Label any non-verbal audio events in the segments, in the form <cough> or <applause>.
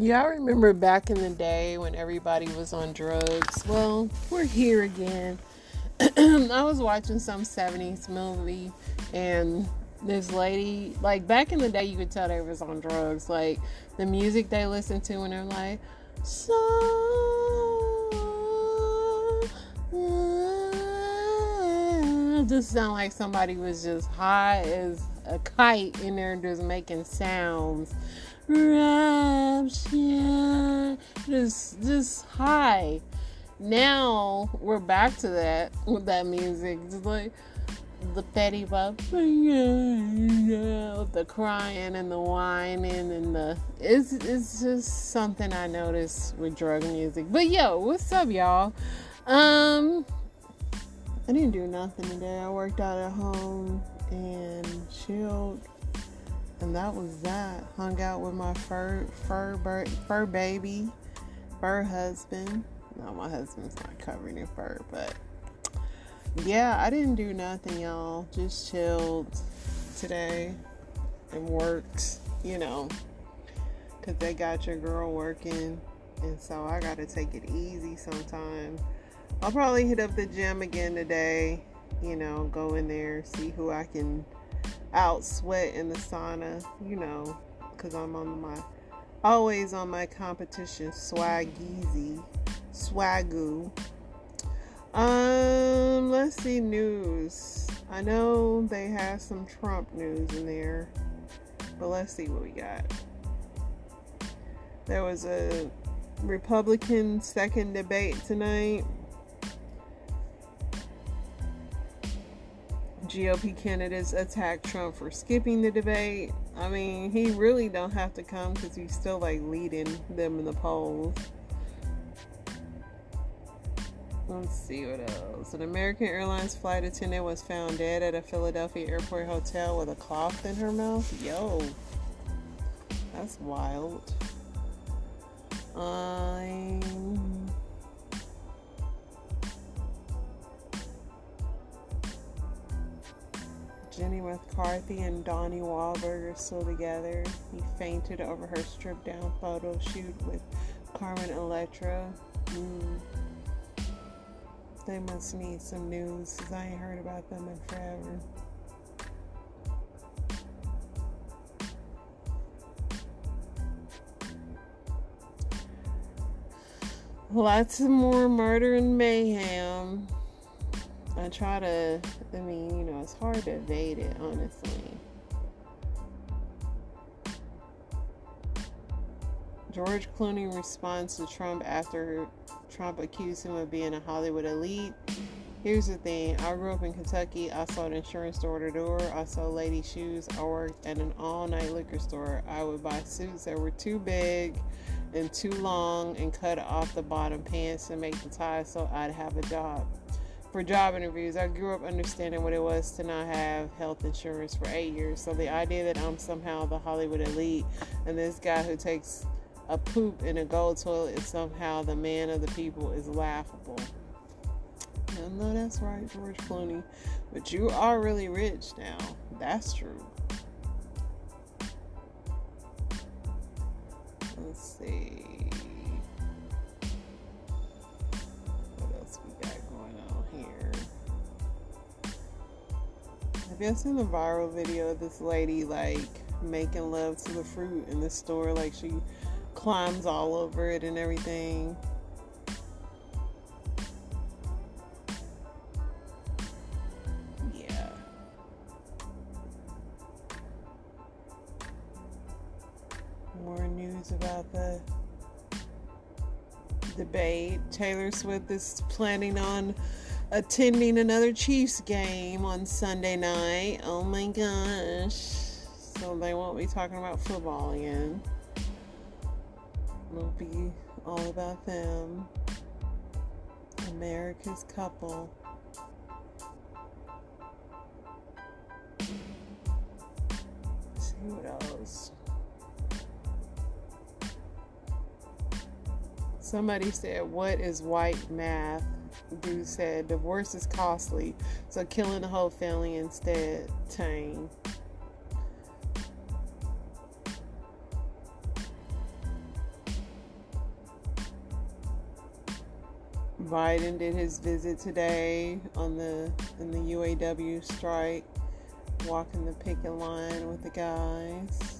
Y'all remember back in the day when everybody was on drugs? Well, we're here again. <clears throat> I was watching some 70s movie and this lady, like back in the day, you could tell they was on drugs. Like the music they listened to, and they're like, so. Just sound like somebody was just high as a kite in there, just making sounds rapture, just just high. Now we're back to that with that music, just like the petty bop, the crying and the whining and the it's it's just something I noticed with drug music. But yo, what's up, y'all? Um, I didn't do nothing today. I worked out at home and chilled and that was that. Hung out with my fur fur fur, baby, fur husband. No, my husband's not covered in fur, but yeah, I didn't do nothing, y'all. Just chilled today and worked, you know, because they got your girl working, and so I got to take it easy sometimes. I'll probably hit up the gym again today, you know, go in there, see who I can out sweat in the sauna, you know, because I'm on my always on my competition swag easy swagoo. Um, let's see news. I know they have some Trump news in there, but let's see what we got. There was a Republican second debate tonight. GOP candidates attack Trump for skipping the debate. I mean, he really don't have to come because he's still like leading them in the polls. Let's see what else. An American Airlines flight attendant was found dead at a Philadelphia airport hotel with a cloth in her mouth. Yo, that's wild. Um, Jenny McCarthy and Donnie Wahlberg are still together. He fainted over her stripped down photo shoot with Carmen Electra. Mm. They must need some news because I ain't heard about them in forever. Lots of more murder and mayhem. I try to, I mean, you know, it's hard to evade it, honestly. George Clooney responds to Trump after Trump accused him of being a Hollywood elite. Here's the thing I grew up in Kentucky. I sold insurance door to door. I sold lady shoes. I worked at an all night liquor store. I would buy suits that were too big and too long and cut off the bottom pants to make the ties so I'd have a job for job interviews. I grew up understanding what it was to not have health insurance for eight years. So the idea that I'm somehow the Hollywood elite and this guy who takes a poop in a gold toilet is somehow the man of the people is laughable. I know that's right, George Clooney. But you are really rich now. That's true. Let's see. Have y'all seen the viral video of this lady like making love to the fruit in the store? Like she climbs all over it and everything. Yeah. More news about the debate. Taylor Swift is planning on attending another Chiefs game on Sunday night. Oh my gosh. So they won't be talking about football again. It'll be all about them. America's couple. Let's see what else. Somebody said, What is white math? dude said divorce is costly, so killing the whole family instead, tame. Biden did his visit today on the in the UAW strike, walking the picket line with the guys.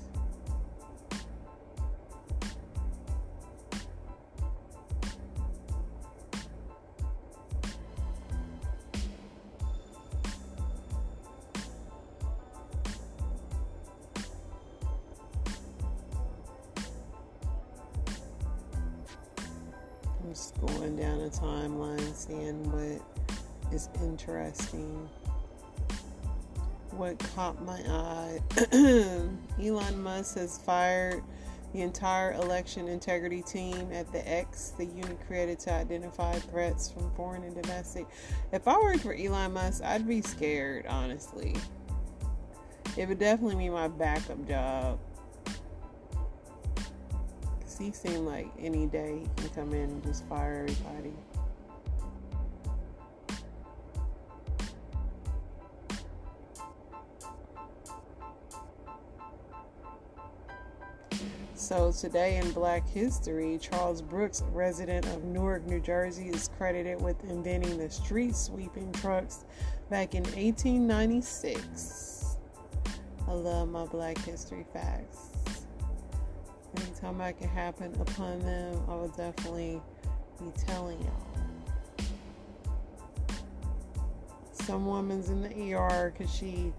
Going down a timeline, seeing what is interesting. What caught my eye <clears throat> Elon Musk has fired the entire election integrity team at the X, the unit created to identify threats from foreign and domestic. If I worked for Elon Musk, I'd be scared, honestly. It would definitely be my backup job he seemed like any day he can come in and just fire everybody. So today in Black History, Charles Brooks, resident of Newark, New Jersey, is credited with inventing the street sweeping trucks back in 1896. I love my Black History facts anytime I can happen upon them, I will definitely be telling y'all. Some woman's in the ER because she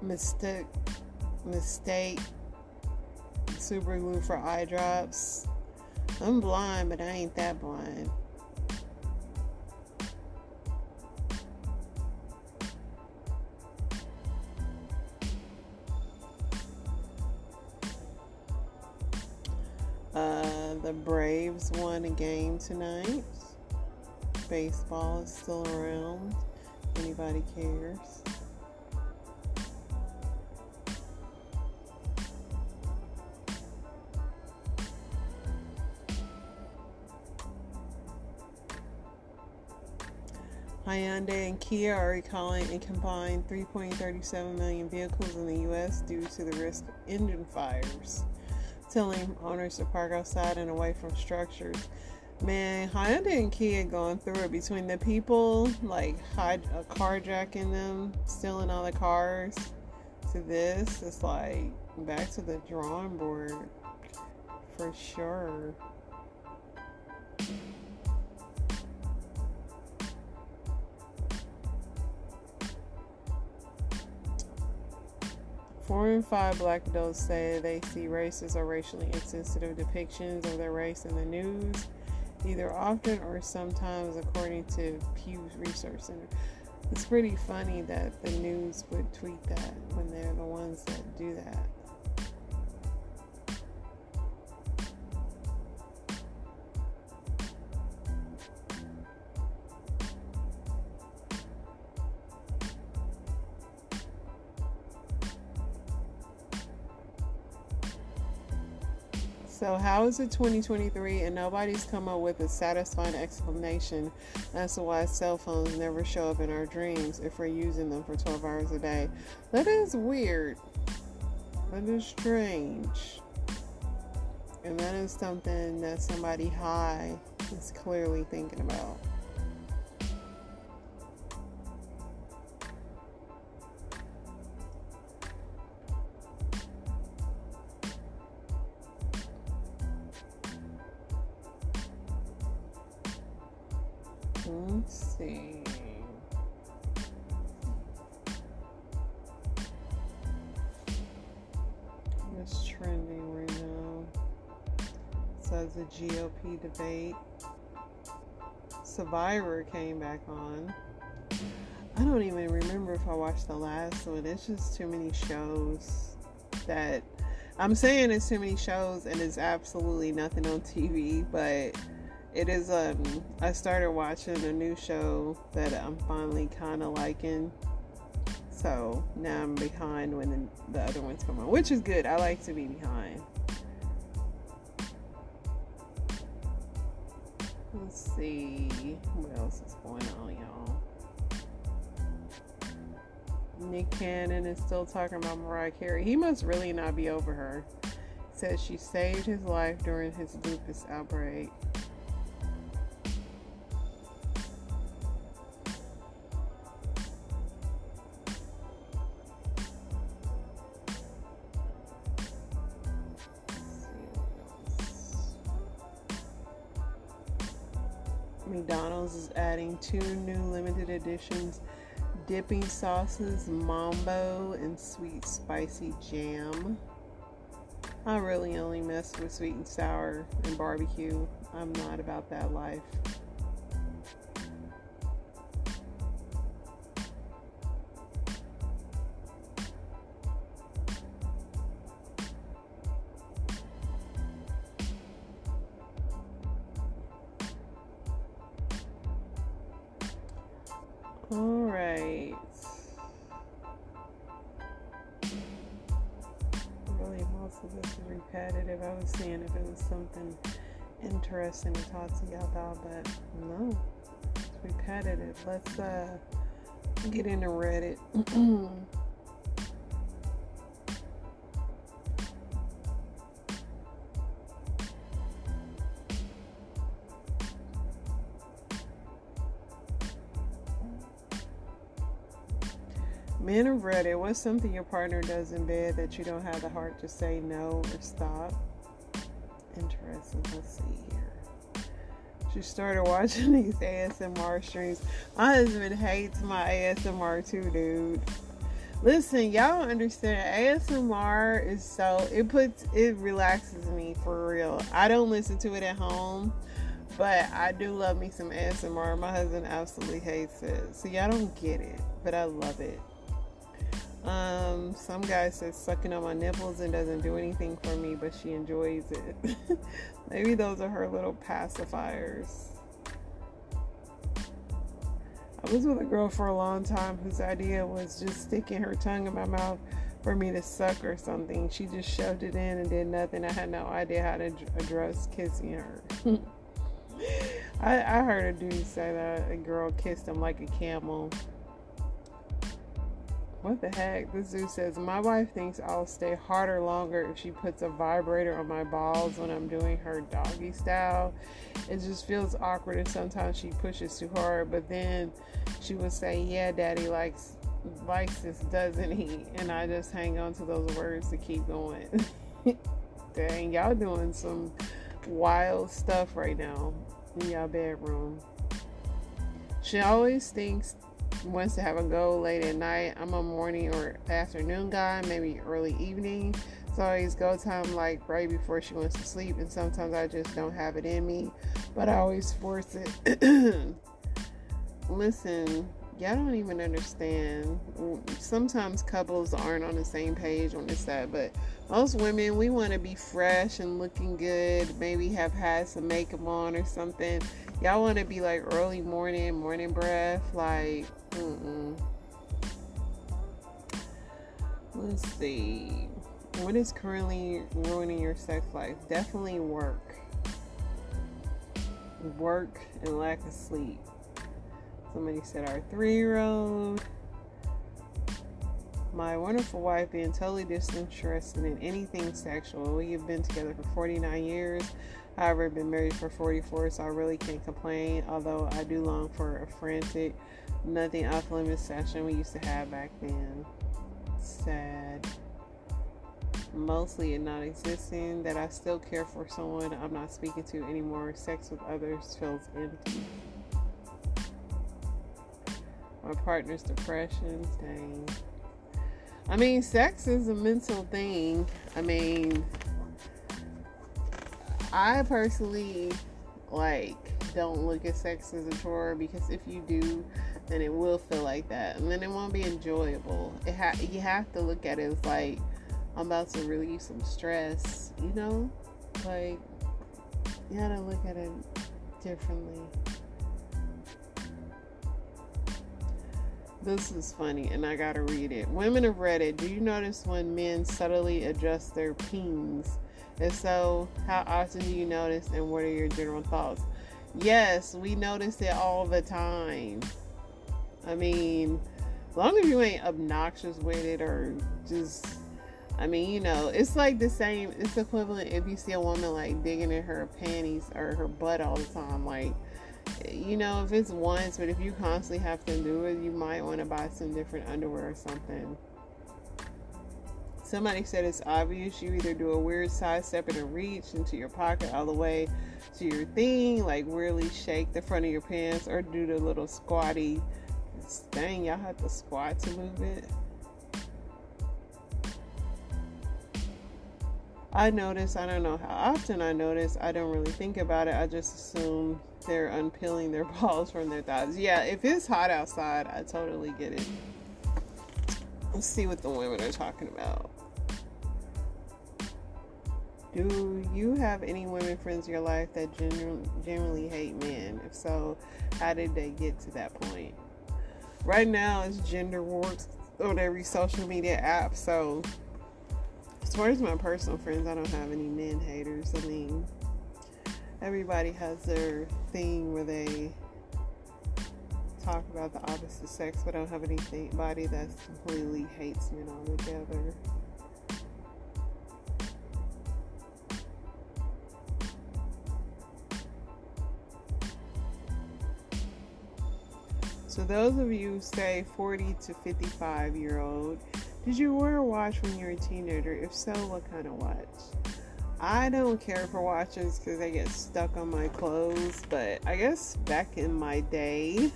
mistake mistake super glue for eye drops. I'm blind, but I ain't that blind. The Braves won a game tonight. Baseball is still around. Anybody cares? Hyundai and Kia are recalling a combined 3.37 million vehicles in the U.S. due to the risk of engine fires telling owners to park outside and away from structures. Man, Hyundai and Kia going through it between the people like hide, uh, carjacking them, stealing all the cars, to this. It's like back to the drawing board for sure. Four in five black adults say they see racist or racially insensitive depictions of their race in the news, either often or sometimes, according to Pew Research Center. It's pretty funny that the news would tweet that when they're the ones that do that. So, how is it 2023 and nobody's come up with a satisfying explanation as to why cell phones never show up in our dreams if we're using them for 12 hours a day? That is weird. That is strange. And that is something that somebody high is clearly thinking about. Back on. I don't even remember if I watched the last one. It's just too many shows that I'm saying it's too many shows and it's absolutely nothing on TV, but it is um I started watching a new show that I'm finally kind of liking. So now I'm behind when the, other ones come on, which is good. I like to be behind. Let's see what else is going on, y'all. Nick Cannon is still talking about Mariah Carey. He must really not be over her. Says she saved his life during his lupus outbreak. Two new limited editions dipping sauces, mambo, and sweet spicy jam. I really only mess with sweet and sour and barbecue. I'm not about that life. This is repetitive. I was seeing if it was something interesting to talk to y'all about, but no, it's repetitive. Let's uh get into Reddit. <clears throat> Men of Reddit, what's something your partner does in bed that you don't have the heart to say no or stop? Interesting. Let's see here. She started watching <laughs> these ASMR streams. My husband hates my ASMR too, dude. Listen, y'all don't understand. ASMR is so it puts it relaxes me for real. I don't listen to it at home, but I do love me some ASMR. My husband absolutely hates it. So y'all don't get it, but I love it. Um, some guy says sucking on my nipples and doesn't do anything for me, but she enjoys it. <laughs> Maybe those are her little pacifiers. I was with a girl for a long time whose idea was just sticking her tongue in my mouth for me to suck or something. She just shoved it in and did nothing. I had no idea how to address kissing her. <laughs> I, I heard a dude say that a girl kissed him like a camel. What the heck? The zoo says, My wife thinks I'll stay harder longer if she puts a vibrator on my balls when I'm doing her doggy style. It just feels awkward and sometimes she pushes too hard, but then she would say, Yeah, daddy likes likes this, doesn't he? And I just hang on to those words to keep going. <laughs> Dang, y'all doing some wild stuff right now in y'all bedroom. She always thinks wants to have a go late at night. I'm a morning or afternoon guy, maybe early evening. So it's go time like right before she wants to sleep, and sometimes I just don't have it in me, but I always force it. <clears throat> Listen, y'all don't even understand. Sometimes couples aren't on the same page on this side, but most women, we want to be fresh and looking good, maybe have had some makeup on or something. Y'all want to be like early morning, morning breath, like, mm-mm. Let's see. What is currently ruining your sex life? Definitely work. Work and lack of sleep. Somebody said our three year old. My wonderful wife being totally disinterested in anything sexual. We have been together for 49 years. However, I've been married for 44, so I really can't complain. Although I do long for a frantic, nothing off limits session we used to have back then. Sad. Mostly it not existing, that I still care for someone I'm not speaking to anymore. Sex with others feels empty. My partner's depression, dang. I mean, sex is a mental thing. I mean, I personally like don't look at sex as a chore because if you do, then it will feel like that, and then it won't be enjoyable. It ha- you have to look at it as like I'm about to relieve some stress, you know, like you gotta look at it differently. This is funny, and I gotta read it. Women of Reddit, do you notice when men subtly adjust their peens? If so, how often do you notice, and what are your general thoughts? Yes, we notice it all the time. I mean, as long as you ain't obnoxious with it or just, I mean, you know, it's like the same, it's equivalent if you see a woman like digging in her panties or her butt all the time. Like, you know, if it's once, but if you constantly have to do it, you might want to buy some different underwear or something. Somebody said it's obvious you either do a weird side step and a reach into your pocket all the way to your thing, like weirdly shake the front of your pants, or do the little squatty. thing. y'all have to squat to move it. I notice, I don't know how often I notice, I don't really think about it. I just assume they're unpeeling their <laughs> balls from their thighs. Yeah, if it's hot outside, I totally get it. Let's see what the women are talking about. Do you have any women friends in your life that generally, hate men? If so, how did they get to that point? Right now, it's gender wars on every social media app, so as far as my personal friends, I don't have any men haters. I mean, everybody has their thing where they talk about the opposite sex, but I don't have anybody that completely hates men altogether. So those of you say 40 to 55 year old, did you wear a watch when you were a teenager? If so, what kind of watch? I don't care for watches because they get stuck on my clothes, but I guess back in my day,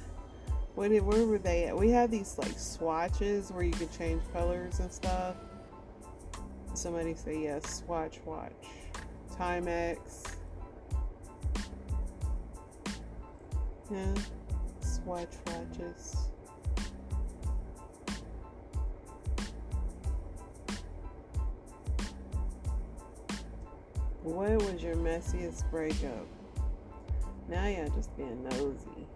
when it, where were they at? We had these like swatches where you could change colors and stuff. Somebody say yes, swatch watch. Timex. Yeah, swatch watches. What was your messiest breakup? Now y'all just being nosy.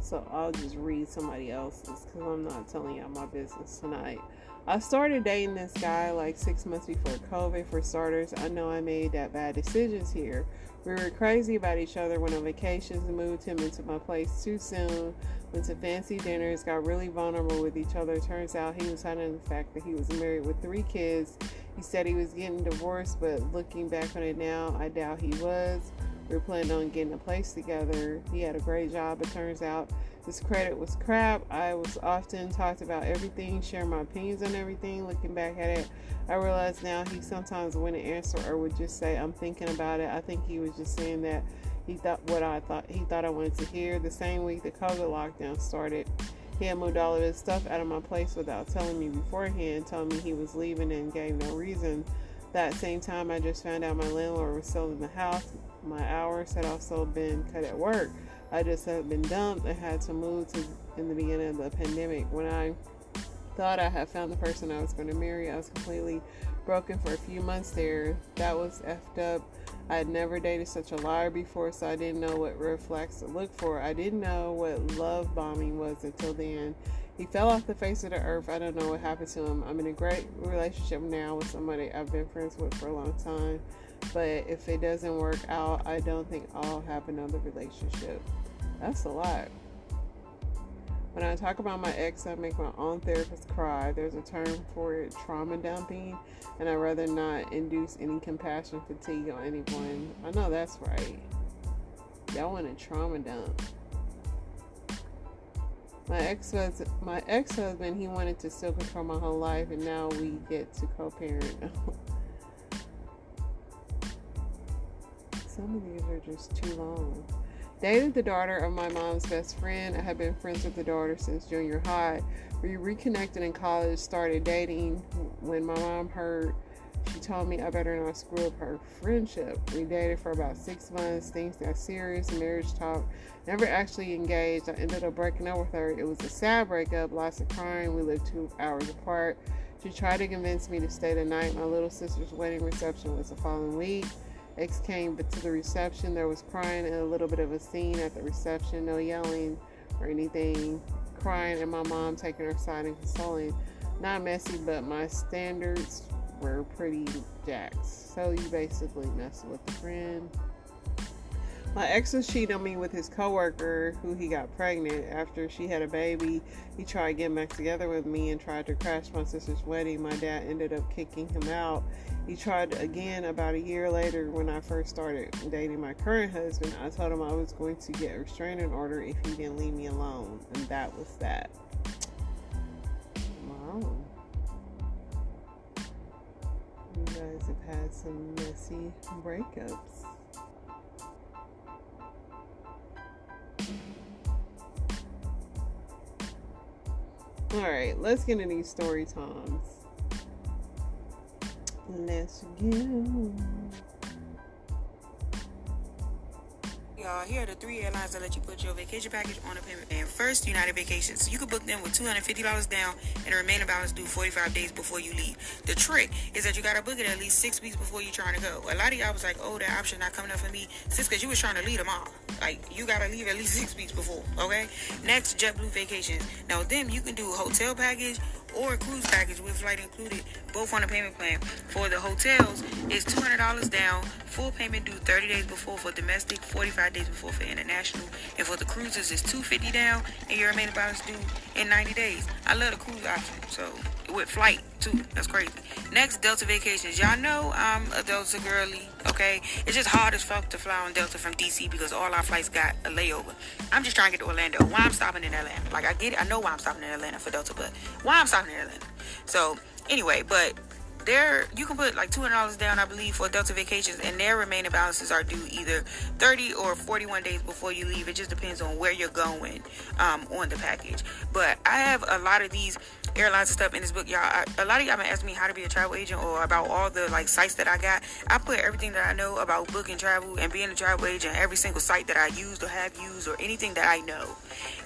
So I'll just read somebody else's because I'm not telling y'all my business tonight. I started dating this guy like six months before COVID. For starters, I know I made that bad decisions here. We were crazy about each other, went on vacations, moved him into my place too soon, went to fancy dinners, got really vulnerable with each other. Turns out he was hiding the fact that he was married with three kids he said he was getting divorced, but looking back on it now, I doubt he was. We were planning on getting a place together. He had a great job, but turns out his credit was crap. I was often talked about everything, sharing my opinions on everything. Looking back at it, I realize now he sometimes wouldn't answer or would just say, "I'm thinking about it." I think he was just saying that he thought what I thought he thought I wanted to hear. The same week the COVID lockdown started, he had moved all of his stuff out of my place without telling me beforehand, telling me he was leaving and gave no reason. That same time, I just found out my landlord was selling the house. My hours had also been cut at work. I just had been dumped and had to move to in the beginning of the pandemic. When I thought I had found the person I was going to marry, I was completely broken for a few months there. That was effed up. I had never dated such a liar before, so I didn't know what red flags to look for. I didn't know what love bombing was until then. He fell off the face of the earth. I don't know what happened to him. I'm in a great relationship now with somebody I've been friends with for a long time. But if it doesn't work out, I don't think I'll have another relationship. That's a lot. When I talk about my ex, I make my own therapist cry. There's a term for it, trauma dumping, and I'd rather not induce any compassion fatigue on anyone. I know that's right. Y'all want to trauma dump. My ex was my ex husband. He wanted to still control my whole life, and now we get to co-parent. <laughs> Some of these are just too long. Dated the daughter of my mom's best friend. I had been friends with the daughter since junior high. We reconnected in college, started dating. When my mom heard, she told me I better not screw up her friendship. We dated for about six months. Things got serious, marriage talk. Never actually engaged. I ended up breaking up with her. It was a sad breakup, lots of crying. We lived two hours apart. She tried to convince me to stay the night. My little sister's wedding reception was the following week. X came to the reception. There was crying and a little bit of a scene at the reception. No yelling or anything. Crying and my mom taking her side and consoling. Not messy, but my standards were pretty jacked. So you basically mess with a friend. My ex was cheating on me with his coworker who he got pregnant. After she had a baby, he tried getting back together with me and tried to crash my sister's wedding. My dad ended up kicking him out. He tried again about a year later when I first started dating my current husband. I told him I was going to get a restraining order if he didn't leave me alone. And that was that. Wow. You guys have had some messy breakups. Alright, let's get into these story times. Let's go. Y'all, here are the three airlines that let you put your vacation package on a payment plan. First, United Vacations. You can book them with $250 down and the remaining balance due 45 days before you leave. The trick is that you gotta book it at least six weeks before you're trying to go. A lot of y'all was like, oh, that option not coming up for me. Sis, because you was trying to leave them tomorrow. Like, you gotta leave at least six weeks before, okay? Next, JetBlue Vacations. Now, with them, you can do a hotel package or a cruise package with flight included, both on the payment plan. For the hotels, it's $200 down, full payment due 30 days before for domestic, 45 days before for international. And for the cruises, it's 250 down, and your remaining balance due in 90 days. I love the cruise option, so with flight too. That's crazy. Next, Delta Vacations. Y'all know I'm a Delta girly, okay? It's just hard as fuck to fly on Delta from DC because all our flights got a layover. I'm just trying to get to Orlando. Why I'm stopping in Atlanta? Like I get it, I know why I'm stopping in Atlanta for Delta, but why I'm stopping in Atlanta? So anyway, but there you can put like $200 down i believe for delta vacations and their remaining balances are due either 30 or 41 days before you leave it just depends on where you're going um, on the package but i have a lot of these airlines and stuff in this book, y'all. I, a lot of y'all been asking me how to be a travel agent or about all the like sites that I got. I put everything that I know about booking travel and being a travel agent, every single site that I used or have used or anything that I know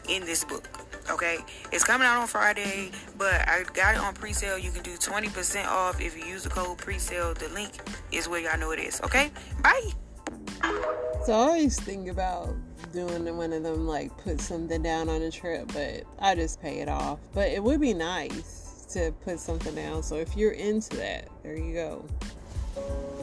in this book. Okay, it's coming out on Friday, but I got it on pre-sale. You can do 20% off if you use the code pre-sale. The link is where y'all know it is. Okay, bye. So I always think about doing one of them like put something down on a trip, but I just pay it off. But it would be nice to put something down. So if you're into that, there you go.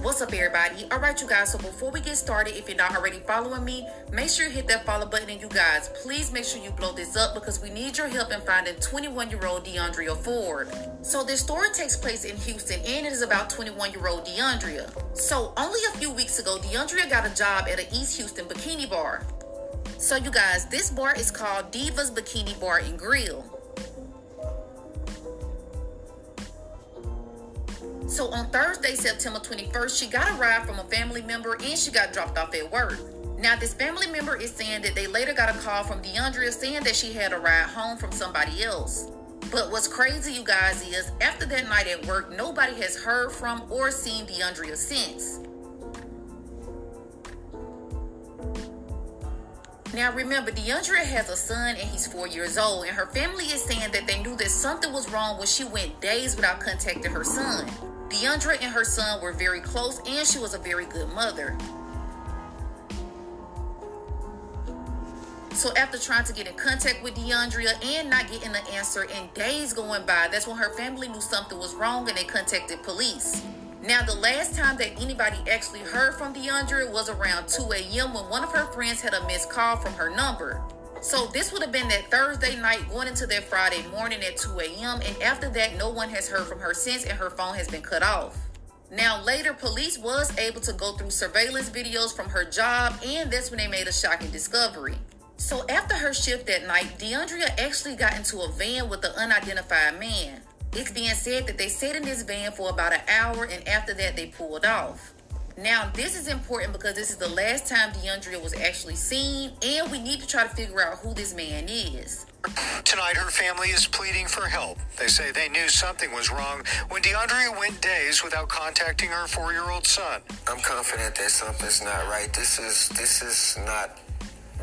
What's up, everybody? All right, you guys. So before we get started, if you're not already following me, make sure you hit that follow button. And you guys, please make sure you blow this up because we need your help in finding 21-year-old DeAndrea Ford. So this story takes place in Houston, and it is about 21-year-old DeAndrea. So only a few weeks ago, DeAndrea got a job at an East Houston bikini bar. So you guys, this bar is called Divas Bikini Bar and Grill. So on Thursday, September 21st, she got a ride from a family member and she got dropped off at work. Now, this family member is saying that they later got a call from DeAndrea saying that she had a ride home from somebody else. But what's crazy, you guys, is after that night at work, nobody has heard from or seen DeAndrea since. Now remember, DeAndre has a son and he's four years old, and her family is saying that they knew that something was wrong when she went days without contacting her son. DeAndre and her son were very close, and she was a very good mother. So after trying to get in contact with DeAndrea and not getting an answer and days going by, that's when her family knew something was wrong and they contacted police. Now, the last time that anybody actually heard from DeAndrea was around 2 a.m. when one of her friends had a missed call from her number. So this would have been that Thursday night going into that Friday morning at 2 a.m. And after that, no one has heard from her since and her phone has been cut off. Now, later, police was able to go through surveillance videos from her job, and that's when they made a shocking discovery. So, after her shift that night, DeAndrea actually got into a van with an unidentified man. It's being said that they sat in this van for about an hour, and after that, they pulled off. Now, this is important because this is the last time DeAndrea was actually seen, and we need to try to figure out who this man is. Tonight, her family is pleading for help. They say they knew something was wrong when DeAndrea went days without contacting her four-year-old son. I'm confident that something's not right. This is this is not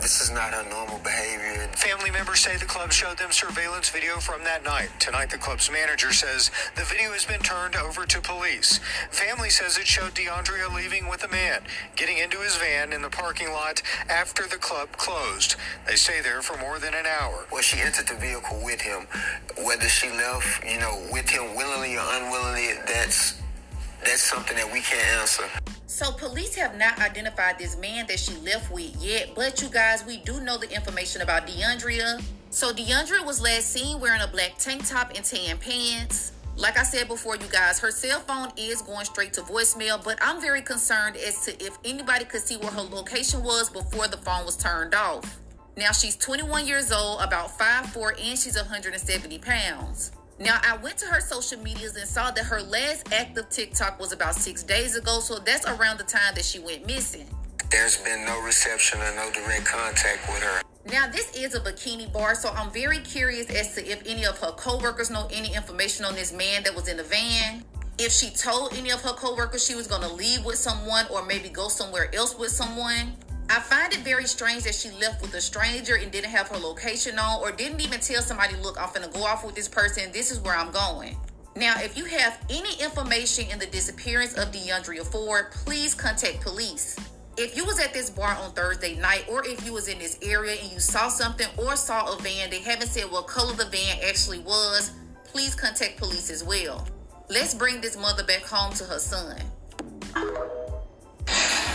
this is not a normal behavior. Family members say the club showed them surveillance video from that night. Tonight, the club's manager says the video has been turned over to police. Family says it showed DeAndrea leaving with a man, getting into his van in the parking lot after the club closed. They stay there for more than an hour. Well, she entered the vehicle with him. Whether she left, you know, with him willingly or unwillingly, that's that's something that we can't answer. So police have not identified this man that she left with yet, but you guys, we do know the information about DeAndrea. So DeAndrea was last seen wearing a black tank top and tan pants. Like I said before, you guys, her cell phone is going straight to voicemail, but I'm very concerned as to if anybody could see where her location was before the phone was turned off. Now she's 21 years old, about 5'4, and she's 170 pounds. Now, I went to her social medias and saw that her last active TikTok was about six days ago, so that's around the time that she went missing. There's been no reception or no direct contact with her. Now, this is a bikini bar, so I'm very curious as to if any of her coworkers know any information on this man that was in the van. If she told any of her coworkers she was going to leave with someone or maybe go somewhere else with someone. I find it very strange that she left with a stranger and didn't have her location on or didn't even tell somebody, look, I'm finna go off with this person. This is where I'm going. Now, if you have any information in the disappearance of DeAndrea Ford, please contact police. If you was at this bar on Thursday night or if you was in this area and you saw something or saw a van, they haven't said what color the van actually was, please contact police as well. Let's bring this mother back home to her son.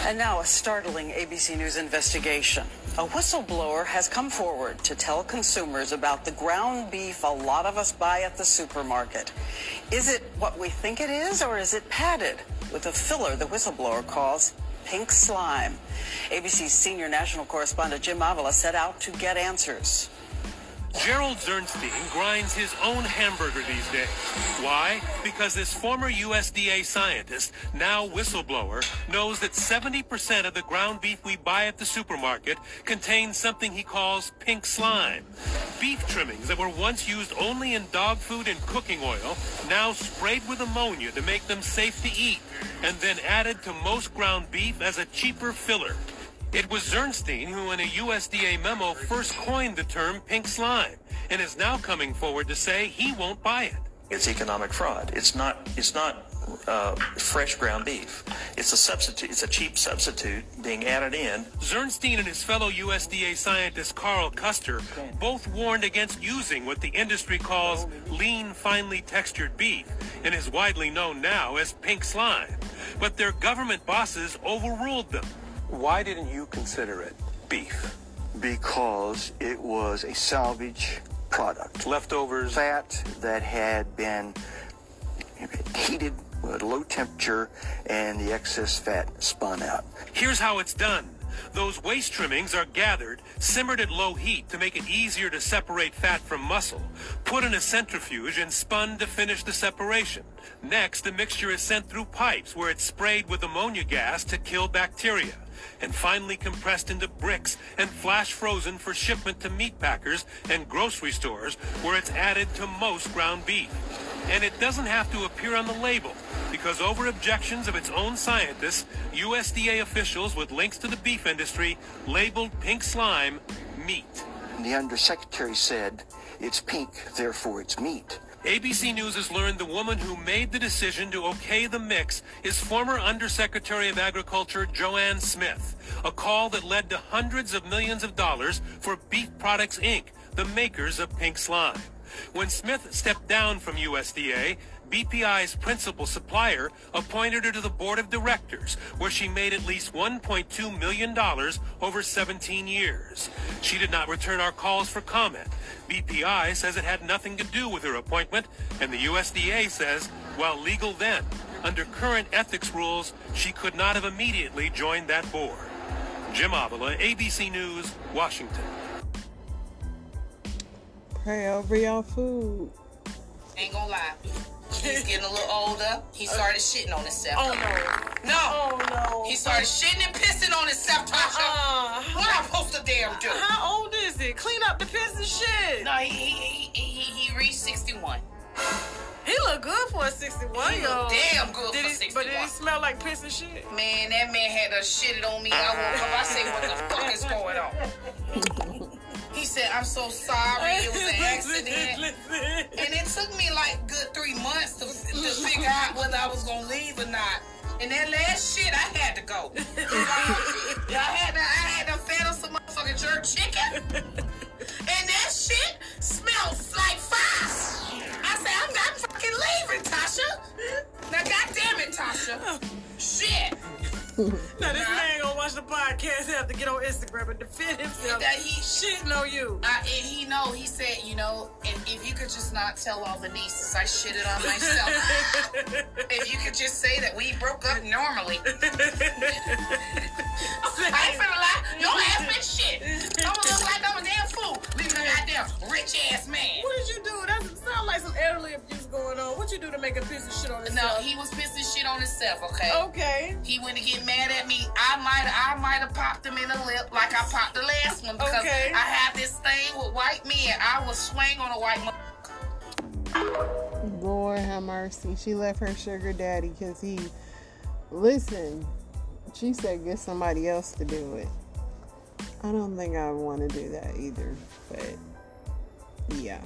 And now a startling ABC News investigation. A whistleblower has come forward to tell consumers about the ground beef a lot of us buy at the supermarket. Is it what we think it is, or is it padded with a filler the whistleblower calls pink slime? ABC's senior national correspondent Jim Avila set out to get answers. Gerald Zirnstein grinds his own hamburger these days. Why? Because this former USDA scientist, now whistleblower, knows that 70% of the ground beef we buy at the supermarket contains something he calls pink slime. Beef trimmings that were once used only in dog food and cooking oil, now sprayed with ammonia to make them safe to eat, and then added to most ground beef as a cheaper filler. It was Zirnstein who, in a USDA memo, first coined the term pink slime and is now coming forward to say he won't buy it. It's economic fraud. It's not. It's not uh, fresh ground beef. It's a substitute. It's a cheap substitute being added in. Zirnstein and his fellow USDA scientist Carl Custer both warned against using what the industry calls lean, finely textured beef and is widely known now as pink slime. But their government bosses overruled them. Why didn't you consider it beef? Because it was a salvage product. Leftovers. Fat that had been heated at low temperature and the excess fat spun out. Here's how it's done. Those waste trimmings are gathered, simmered at low heat to make it easier to separate fat from muscle, put in a centrifuge and spun to finish the separation. Next, the mixture is sent through pipes where it's sprayed with ammonia gas to kill bacteria, and finally compressed into bricks and flash frozen for shipment to meat packers and grocery stores where it's added to most ground beef. And it doesn't have to appear on the label because over objections of its own scientists, USDA officials with links to the beef industry labeled pink slime meat. The undersecretary said, it's pink, therefore it's meat. ABC News has learned the woman who made the decision to okay the mix is former Undersecretary of Agriculture JoAnn Smith, a call that led to hundreds of millions of dollars for Beef Products Inc., the makers of pink slime. When Smith stepped down from USDA, BPI's principal supplier appointed her to the board of directors, where she made at least $1.2 million over 17 years. She did not return our calls for comment. BPI says it had nothing to do with her appointment, and the USDA says, while legal then, under current ethics rules, she could not have immediately joined that board. Jim Avila, ABC News, Washington. Pray over your food. Ain't gonna lie. He's <laughs> getting a little older. He oh. started shitting on himself. Oh no. No. Oh no. He started shitting and pissing on himself, Tasha. Uh-uh. What I'm supposed to damn do? How old is it? Clean up the piss and shit. No, he he, he, he, he reached 61. He look good for a 61 He year old. damn good did for he, 61. But did he smell like piss and shit? Man, that man had to shit it on me. I woke up. I said, what the fuck is going on? <laughs> Said, I'm so sorry. It was an <laughs> accident. And it took me like good three months to, to figure out whether I was gonna leave or not. And that last shit, I had to go. <laughs> I had to, I had to him some motherfucking jerk chicken. And that shit smells like fire. I said, I'm not fucking leaving, Tasha. Now, goddamn it, Tasha. Oh. Shit. <laughs> Now this man gonna watch the podcast have to get on Instagram and defend himself. That he shit know you. I, and he know, he said, you know, if, if you could just not tell all the nieces I shitted on myself. <laughs> if you could just say that we broke up normally. <laughs> I ain't finna lie. Your ass been shit. I'm gonna look like I'm a damn fool. Leaving a goddamn rich ass man. What did you do? That sound like some elderly abuse going on. what you do to make a piece of shit on himself? No, he was pissing shit on himself. Okay. Okay. He went to get mad at me. I might, I might have popped him in the lip like I popped the last one because Okay. I have this thing with white men. I will swing on a white man. Lord have mercy. She left her sugar daddy because he. Listen, she said get somebody else to do it. I don't think I want to do that either, but yeah.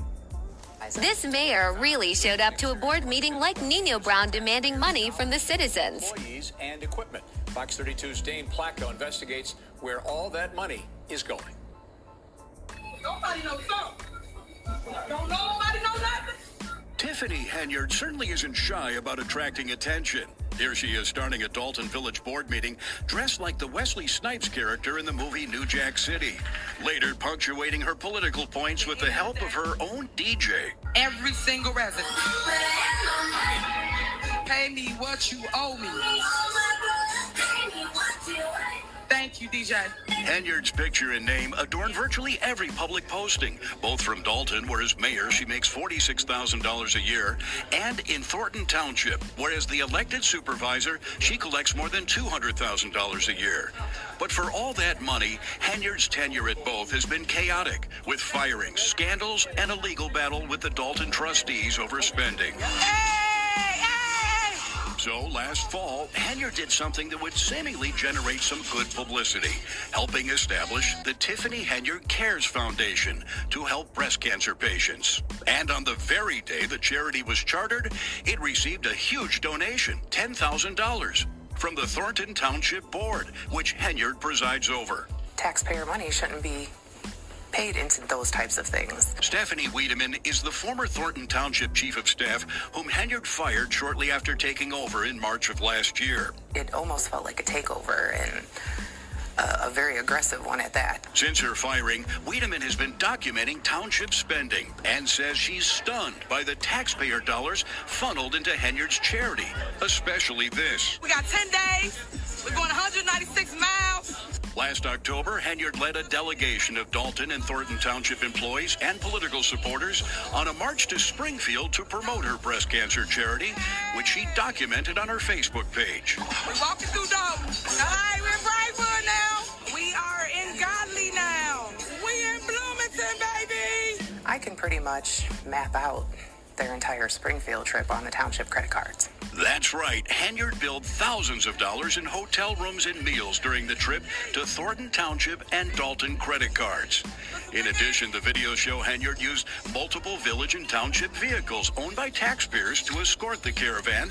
This mayor really showed up to a board meeting like Nino Brown demanding money from the citizens. Employees and equipment. Fox 32's Dane Placko investigates where all that money is going. Nobody knows something. Don't nobody know nothing. Tiffany Henyard certainly isn't shy about attracting attention. Here she is starting a Dolton Village board meeting dressed like the Wesley Snipes character in the movie New Jack City. Later punctuating her political points with the help of her own DJ. Every single resident. Pay me what you owe me. Thank you, DJ. Henyard's picture and name adorn virtually every public posting, both from Dolton, where as mayor she makes $46,000 a year, and in Thornton Township, where as the elected supervisor she collects more than $200,000 a year. But for all that money, Henyard's tenure at both has been chaotic, with firings, scandals, and a legal battle with the Dolton trustees over spending. So last fall, Henyard did something that would seemingly generate some good publicity, helping establish the Tiffany Henyard Cares Foundation to help breast cancer patients. And on the very day the charity was chartered, it received a huge donation, $10,000, from the Thornton Township Board, which Henyard presides over. Taxpayer money shouldn't be paid into those types of things. Stephanie Wiedemann is the former Thornton Township Chief of Staff, whom Henyard fired shortly after taking over in March of last year. It almost felt like a takeover and a, a very aggressive one at that. Since her firing, Wiedemann has been documenting township spending and says she's stunned by the taxpayer dollars funneled into Henyard's charity, especially this. We got 10 days. We're going 196 miles. Last October, Henyard led a delegation of Dolton and Thornton Township employees and political supporters on a march to Springfield to promote her breast cancer charity, which she documented on her Facebook page. We're walking through Dolton. Hi, we're in Braidwood now. We are in Godley now. We're in Bloomington, baby. I can pretty much map out their entire Springfield trip on the township credit cards. That's right. Henyard billed thousands of dollars in hotel rooms and meals during the trip to Thornton Township and Dolton credit cards. In addition, the video show Henyard used multiple village and township vehicles owned by taxpayers to escort the caravan,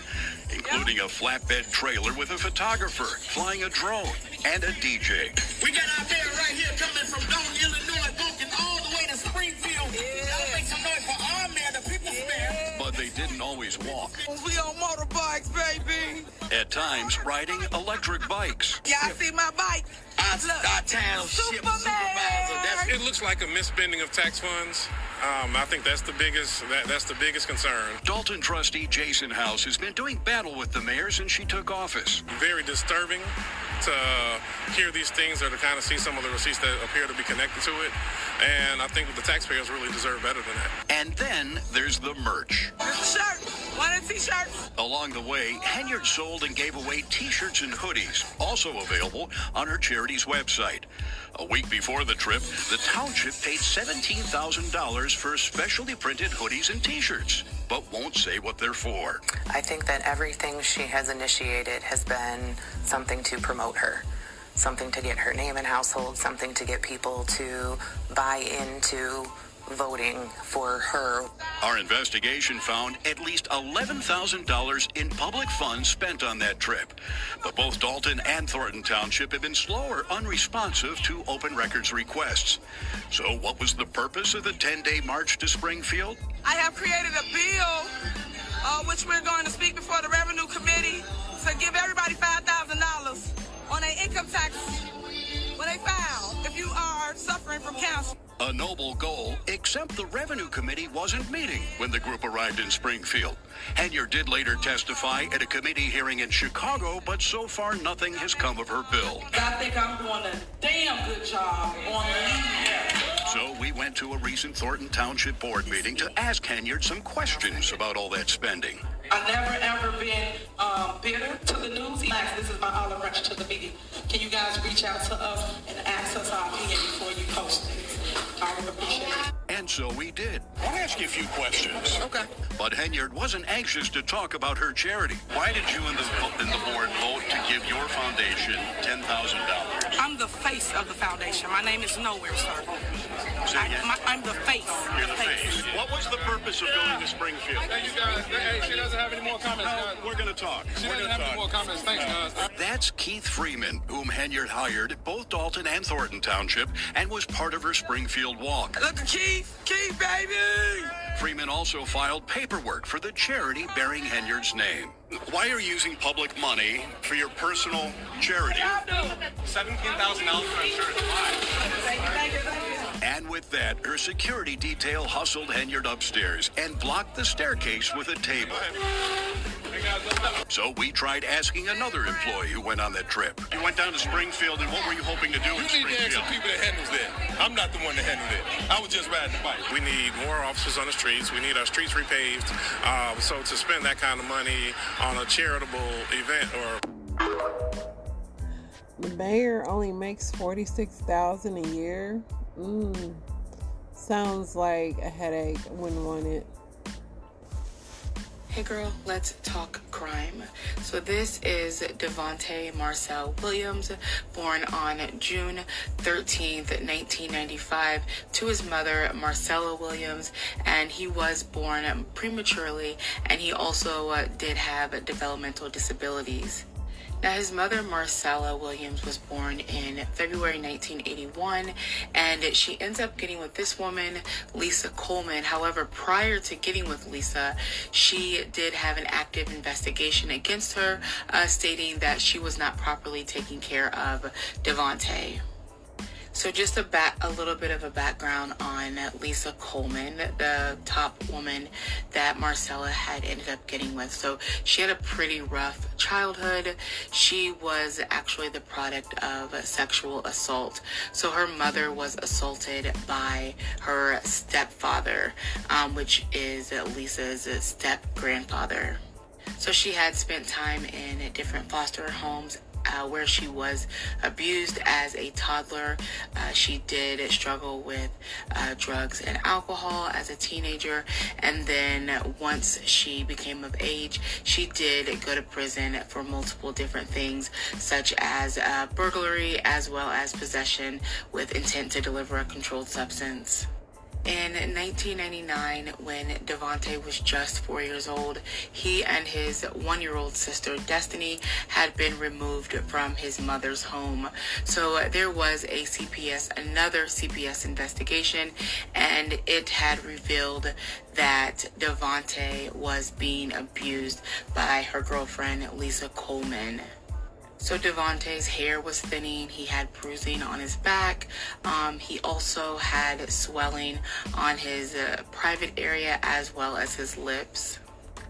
including a flatbed trailer with a photographer, flying a drone, and a DJ. We got our mayor walk. We on motorbikes, baby. At times, riding electric bikes. Y'all see my bike? Our township supervisor. It looks like a misspending of tax funds. Um, I think that's the biggest that, that's the biggest concern. Dolton trustee Jason House has been doing battle with the mayor since she took office. Very disturbing to hear these things or to kind of see some of the receipts that appear to be connected to it. And I think the taxpayers really deserve better than that. And then there's the merch. Here's the shirt. One of the t-shirts. Along the way, Henyard sold and gave away t-shirts and hoodies, also available on her charity's website. A week before the trip, the township paid $17,000 for specially printed hoodies and t-shirts, but won't say what they're for. I think that everything she has initiated has been something to promote her, something to get her name in household, something to get people to buy into voting for her. Our investigation found at least $11,000 in public funds spent on that trip. But both Dolton and Thornton Township have been slow or unresponsive to open records requests. So, what was the purpose of the 10 day march to Springfield? I have created a bill, uh, which we're going to speak before the Revenue Committee to give everybody $5,000 on their income tax when they file if you are suffering from cancer. A noble goal, except the Revenue Committee wasn't meeting when the group arrived in Springfield. Henyard did later testify at a committee hearing in Chicago, but so far nothing has come of her bill. I think I'm doing a damn good job on the So we went to a recent Thornton Township Board meeting to ask Henyard some questions about all that spending. I've never ever been um, bitter to the news. This is my olive branch to the media. Can you guys reach out to us and ask us our opinion before you post And so we did. I'll ask you a few questions. Okay. But Henyard wasn't anxious to talk about her charity. Why did you and the, and the board vote to give your foundation $10,000? I'm the face of the foundation. My name is nowhere, sir. Say I, again? my, I'm the face. You're the face. What was the purpose of going to Springfield? Thank you guys. Hey, she doesn't have any more comments, guys. We're going to talk. She We're doesn't gonna have any more comments. Thanks, guys. That's Keith Freeman, whom Henyard hired at both Dolton and Thornton Township and was part of her Springfield walk. Look at Keith. Keith, baby. Freeman also filed paperwork for the charity bearing Henyard's name. Why are you using public money for your personal charity? $17,000 for insurance. And with that, her security detail hustled Henyard upstairs and blocked the staircase with a table. So we tried asking another employee who went on that trip. You went down to Springfield, and what were you hoping to do You in Springfield? You need to ask the people that handles that. I'm not the one that handled it. I was just riding the bike. We need more officers on the streets. We need our streets repaved. Um, so to spend that kind of money on a charitable event or The mayor only makes forty six thousand a year. Mm. Sounds like a headache. Wouldn't want it. Hey girl, let's talk crime. So this is Devonte Marcel Williams, born on June 13th, 1995, to his mother Marcella Williams, and he was born prematurely, and he also uh, did have developmental disabilities. Now, his mother, Marcella Williams, was born in February 1981, and she ends up getting with this woman, Lisa Coleman. However, prior to getting with Lisa, she did have an active investigation against her, uh, stating that she was not properly taking care of Devontae. So just a back, a little bit of a background on Lisa Coleman, the top woman that Marcella had ended up getting with. So she had a pretty rough childhood. She was actually the product of sexual assault. So her mother was assaulted by her stepfather, um, which is Lisa's step grandfather. So she had spent time in different foster homes uh, where she was abused as a toddler. Uh, she did struggle with uh, drugs and alcohol as a teenager. And then once she became of age, she did go to prison for multiple different things, such as uh, burglary as well as possession with intent to deliver a controlled substance. In 1999, when Devonte was just four years old, he and his one year old sister, Destiny, had been removed from his mother's home. So there was a CPS, another CPS investigation, and it had revealed that Devonte was being abused by her girlfriend, Lisa Coleman. So Devonte's hair was thinning. He had bruising on his back. Um, he also had swelling on his uh, private area as well as his lips.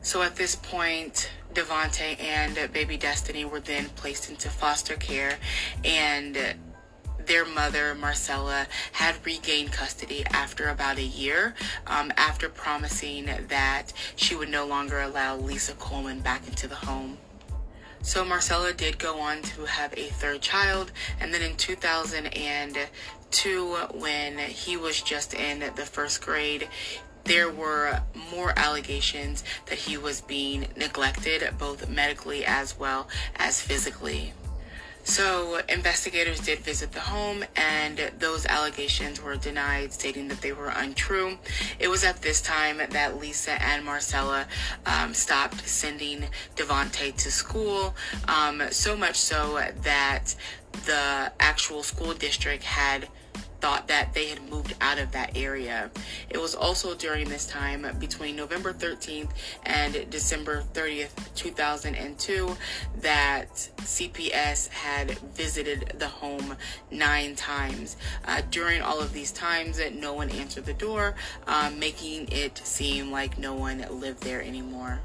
So at this point, Devonte and baby Destiny were then placed into foster care, and their mother, Marcella, had regained custody after about a year, um, after promising that she would no longer allow Lisa Coleman back into the home. So Marcella did go on to have a third child, and then in 2002, when he was just in the first grade, there were more allegations that he was being neglected, both medically as well as physically. So, investigators did visit the home, and those allegations were denied, stating that they were untrue. It was at this time that Lisa and Marcella um, stopped sending Devonte to school, um, so much so that the actual school district had thought that they had moved out of that area. It was also during this time, between November 13th and December 30th, 2002, that CPS had visited the home nine times. Uh, during all of these times, no one answered the door, um, making it seem like no one lived there anymore.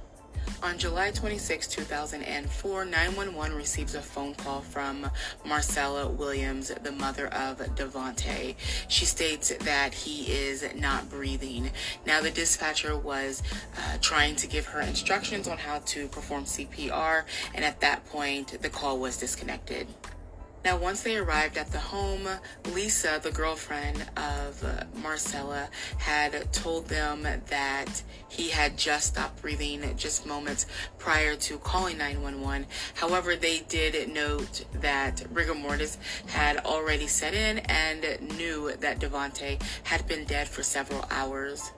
On July 26, 2004, 911 receives a phone call from Marcella Williams, the mother of Devonte. She states that he is not breathing. Now, the dispatcher was uh, trying to give her instructions on how to perform CPR, and at that point, the call was disconnected. Now, once they arrived at the home, Lisa, the girlfriend of uh, Marcella, had told them that he had just stopped breathing just moments prior to calling 911. However, they did note that rigor mortis had already set in and knew that Devonte had been dead for several hours.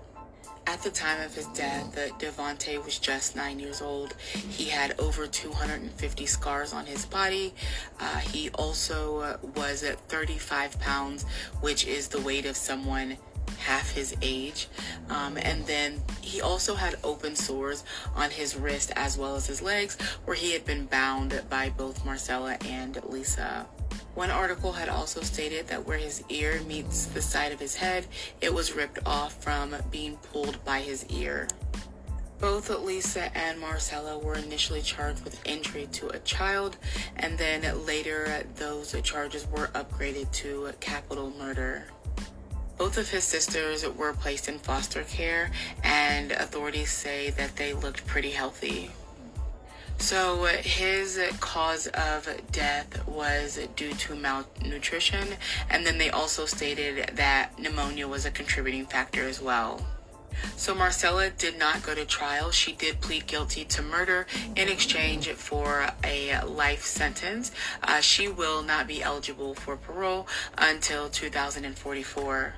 At the time of his death, Devonte was just nine years old. He had over 250 scars on his body. Uh, he also uh, was at 35 pounds, which is the weight of someone half his age. Um, and then he also had open sores on his wrist as well as his legs, where he had been bound by both Marcella and Lisa. One article had also stated that where his ear meets the side of his head, it was ripped off from being pulled by his ear. Both Lisa and Marcella were initially charged with injury to a child, and then later those charges were upgraded to capital murder. Both of his sisters were placed in foster care, and authorities say that they looked pretty healthy. So his cause of death was due to malnutrition, and then they also stated that pneumonia was a contributing factor as well. So Marcella did not go to trial. She did plead guilty to murder in exchange for a life sentence. Uh, she will not be eligible for parole until 2044.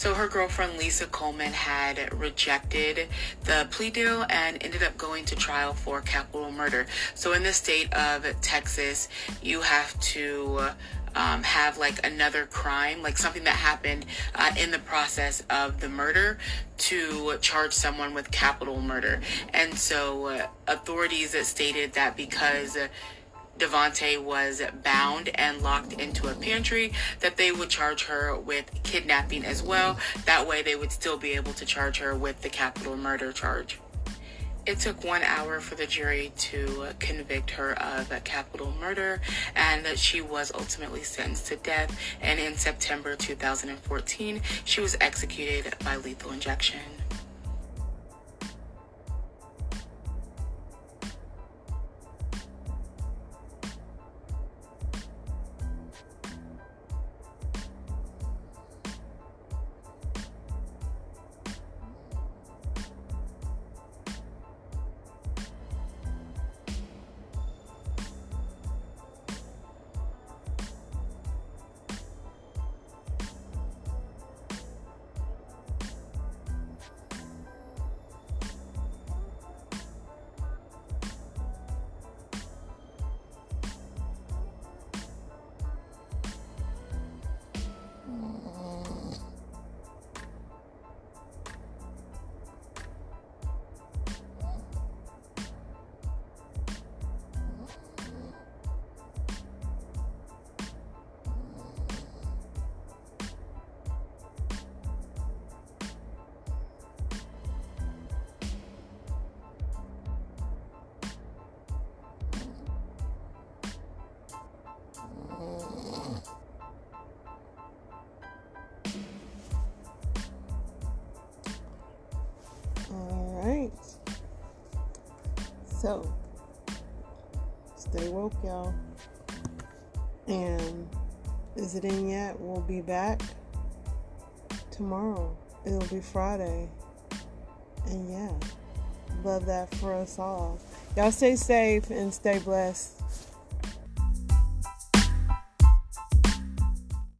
So her girlfriend Lisa Coleman had rejected the plea deal and ended up going to trial for capital murder. So in the state of Texas, you have to um, have like another crime, like something that happened uh, in the process of the murder, to charge someone with capital murder. And so uh, authorities stated that because Devonte was bound and locked into a pantry, that they would charge her with kidnapping as well. That way, they would still be able to charge her with the capital murder charge. It took one hour for the jury to convict her of a capital murder, and that she was ultimately sentenced to death. And in September 2014, she was executed by lethal injection. So, stay woke, y'all. And is it in yet? We'll be back tomorrow. It'll be Friday. And yeah, love that for us all. Y'all stay safe and stay blessed.